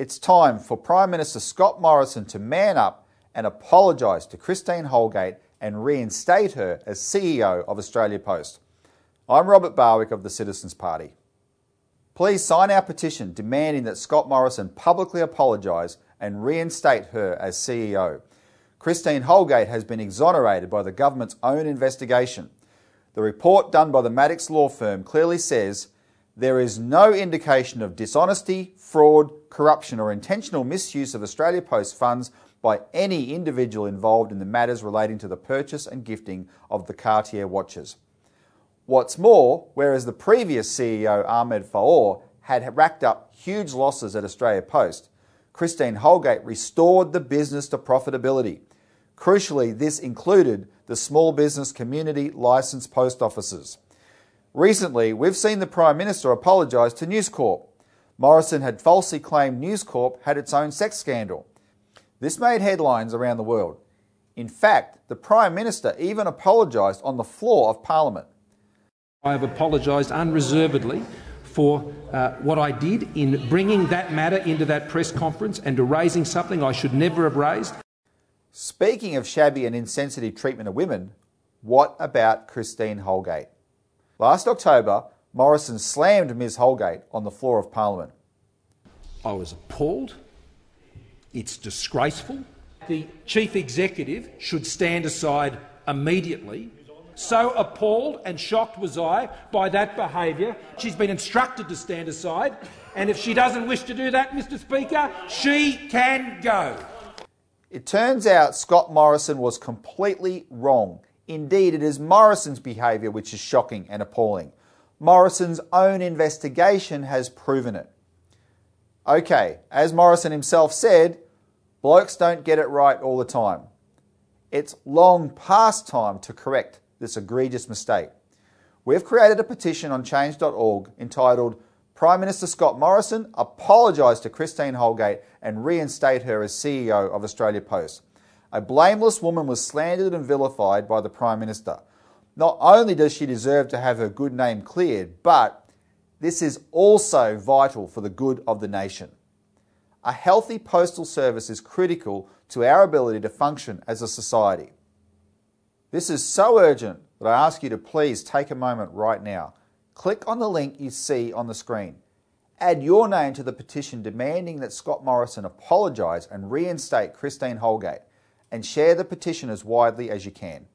It's time for Prime Minister Scott Morrison to man up and apologise to Christine Holgate and reinstate her as CEO of Australia Post. I'm Robert Barwick of the Citizens Party. Please sign our petition demanding that Scott Morrison publicly apologise and reinstate her as CEO. Christine Holgate has been exonerated by the government's own investigation. The report done by the Maddocks law firm clearly says there is no indication of dishonesty, fraud, corruption, or intentional misuse of Australia Post funds by any individual involved in the matters relating to the purchase and gifting of the Cartier watches. What's more, whereas the previous CEO, Ahmed Fahour, had racked up huge losses at Australia Post, Christine Holgate restored the business to profitability. Crucially, this included the small business community licensed post offices. Recently, we've seen the Prime Minister apologise to News Corp. Morrison had falsely claimed News Corp had its own sex scandal. This made headlines around the world. In fact, the Prime Minister even apologised on the floor of Parliament. I have apologised unreservedly for uh, what I did in bringing that matter into that press conference and to raising something I should never have raised. Speaking of shabby and insensitive treatment of women, what about Christine Holgate? Last October, Morrison slammed Ms. Holgate on the floor of Parliament. I was appalled. It's disgraceful. The chief executive should stand aside immediately. So appalled and shocked was I by that behaviour. She's been instructed to stand aside, and if she doesn't wish to do that, Mr Speaker, she can go. It turns out Scott Morrison was completely wrong. Indeed, it is Morrison's behaviour which is shocking and appalling. Morrison's own investigation has proven it. Okay, as Morrison himself said, blokes don't get it right all the time. It's long past time to correct this egregious mistake. We've created a petition on change.org entitled Prime Minister Scott Morrison apologise to Christine Holgate and reinstate her as CEO of Australia Post. A blameless woman was slandered and vilified by the Prime Minister. Not only does she deserve to have her good name cleared, but this is also vital for the good of the nation. A healthy postal service is critical to our ability to function as a society. This is so urgent that I ask you to please take a moment right now click on the link you see on the screen. Add your name to the petition demanding that Scott Morrison apologise and reinstate Christine Holgate, and share the petition as widely as you can.